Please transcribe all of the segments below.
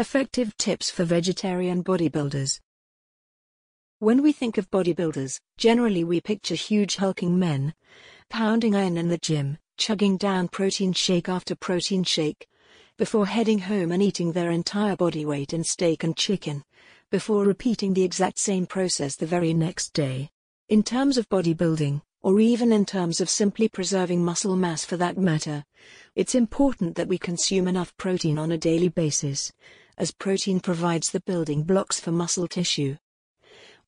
Effective tips for vegetarian bodybuilders. When we think of bodybuilders, generally we picture huge hulking men, pounding iron in the gym, chugging down protein shake after protein shake, before heading home and eating their entire body weight in steak and chicken, before repeating the exact same process the very next day. In terms of bodybuilding, or even in terms of simply preserving muscle mass for that matter, it's important that we consume enough protein on a daily basis, as protein provides the building blocks for muscle tissue.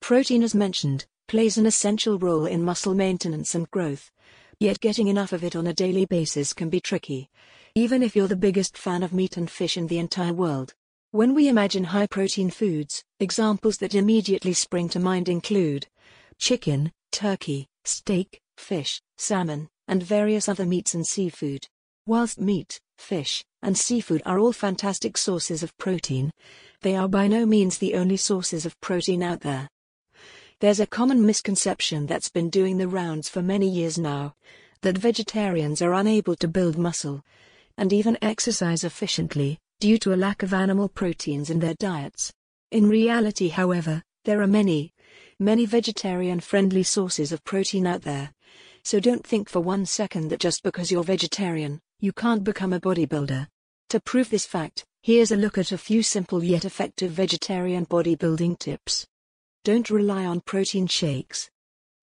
Protein, as mentioned, plays an essential role in muscle maintenance and growth, yet getting enough of it on a daily basis can be tricky, even if you're the biggest fan of meat and fish in the entire world. When we imagine high protein foods, examples that immediately spring to mind include chicken, turkey, steak, fish, salmon, and various other meats and seafood. Whilst meat, fish, and seafood are all fantastic sources of protein, they are by no means the only sources of protein out there. There's a common misconception that's been doing the rounds for many years now that vegetarians are unable to build muscle, and even exercise efficiently, due to a lack of animal proteins in their diets. In reality, however, there are many, many vegetarian friendly sources of protein out there. So don't think for one second that just because you're vegetarian, you can't become a bodybuilder. To prove this fact, here's a look at a few simple yet effective vegetarian bodybuilding tips. Don't rely on protein shakes.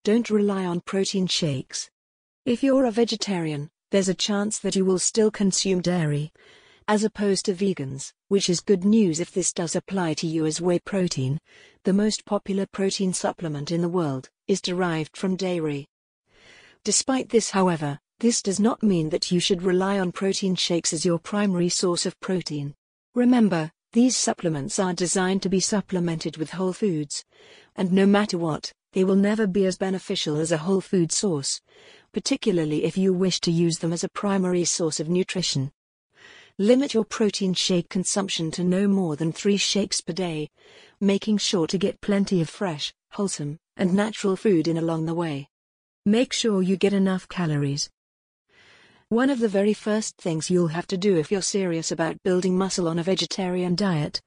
Don't rely on protein shakes. If you're a vegetarian, there's a chance that you will still consume dairy, as opposed to vegans, which is good news if this does apply to you as whey protein, the most popular protein supplement in the world, is derived from dairy. Despite this, however, this does not mean that you should rely on protein shakes as your primary source of protein. Remember, these supplements are designed to be supplemented with whole foods, and no matter what, they will never be as beneficial as a whole food source, particularly if you wish to use them as a primary source of nutrition. Limit your protein shake consumption to no more than three shakes per day, making sure to get plenty of fresh, wholesome, and natural food in along the way. Make sure you get enough calories. One of the very first things you'll have to do if you're serious about building muscle on a vegetarian diet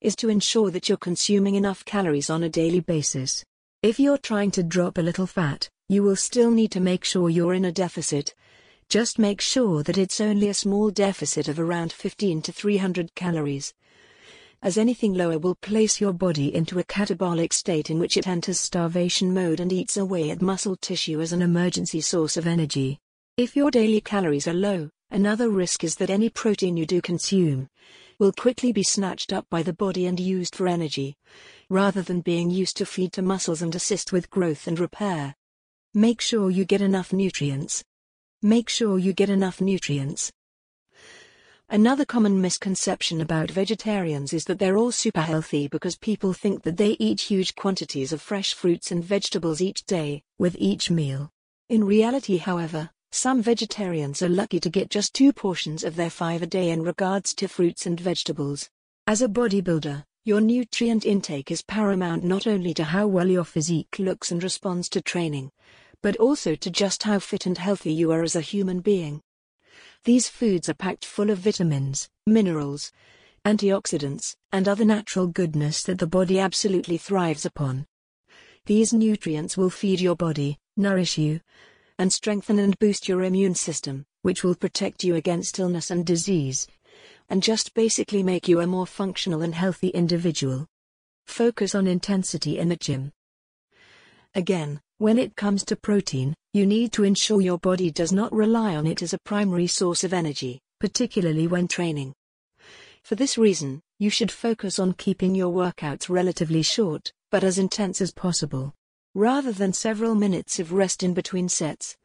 is to ensure that you're consuming enough calories on a daily basis. If you're trying to drop a little fat, you will still need to make sure you're in a deficit. Just make sure that it's only a small deficit of around 15 to 300 calories. As anything lower will place your body into a catabolic state in which it enters starvation mode and eats away at muscle tissue as an emergency source of energy. If your daily calories are low, another risk is that any protein you do consume will quickly be snatched up by the body and used for energy, rather than being used to feed to muscles and assist with growth and repair. Make sure you get enough nutrients. Make sure you get enough nutrients. Another common misconception about vegetarians is that they're all super healthy because people think that they eat huge quantities of fresh fruits and vegetables each day, with each meal. In reality, however, some vegetarians are lucky to get just two portions of their five a day in regards to fruits and vegetables. As a bodybuilder, your nutrient intake is paramount not only to how well your physique looks and responds to training, but also to just how fit and healthy you are as a human being. These foods are packed full of vitamins, minerals, antioxidants, and other natural goodness that the body absolutely thrives upon. These nutrients will feed your body, nourish you, and strengthen and boost your immune system, which will protect you against illness and disease, and just basically make you a more functional and healthy individual. Focus on intensity in the gym. Again, when it comes to protein, you need to ensure your body does not rely on it as a primary source of energy, particularly when training. For this reason, you should focus on keeping your workouts relatively short, but as intense as possible. Rather than several minutes of rest in between sets,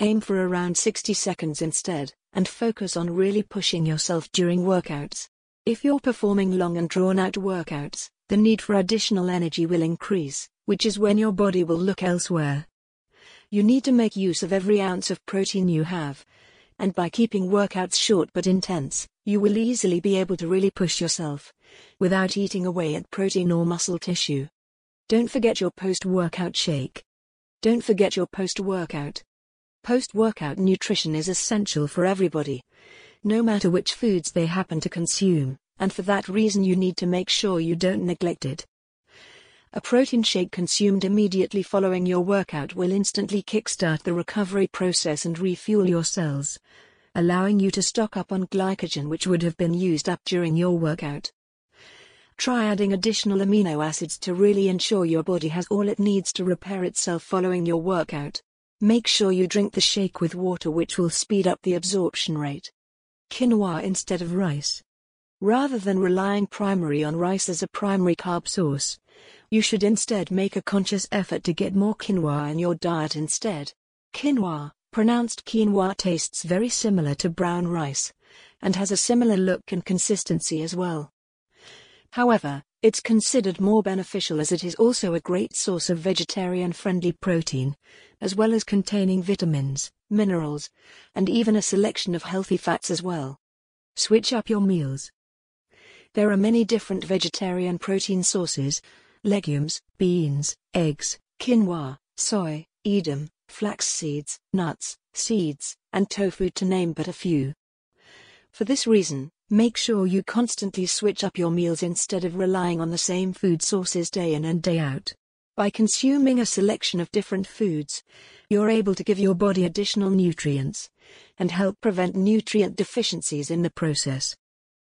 aim for around 60 seconds instead, and focus on really pushing yourself during workouts. If you're performing long and drawn out workouts, the need for additional energy will increase, which is when your body will look elsewhere. You need to make use of every ounce of protein you have. And by keeping workouts short but intense, you will easily be able to really push yourself without eating away at protein or muscle tissue. Don't forget your post workout shake. Don't forget your post workout. Post workout nutrition is essential for everybody, no matter which foods they happen to consume, and for that reason you need to make sure you don't neglect it. A protein shake consumed immediately following your workout will instantly kickstart the recovery process and refuel your cells, allowing you to stock up on glycogen which would have been used up during your workout. Try adding additional amino acids to really ensure your body has all it needs to repair itself following your workout. Make sure you drink the shake with water which will speed up the absorption rate. Quinoa instead of rice. Rather than relying primarily on rice as a primary carb source, you should instead make a conscious effort to get more quinoa in your diet instead. Quinoa, pronounced quinoa, tastes very similar to brown rice, and has a similar look and consistency as well. However, it's considered more beneficial as it is also a great source of vegetarian friendly protein, as well as containing vitamins, minerals, and even a selection of healthy fats as well. Switch up your meals. There are many different vegetarian protein sources legumes, beans, eggs, quinoa, soy, edam, flax seeds, nuts, seeds, and tofu to name but a few. For this reason, Make sure you constantly switch up your meals instead of relying on the same food sources day in and day out. By consuming a selection of different foods, you're able to give your body additional nutrients and help prevent nutrient deficiencies in the process.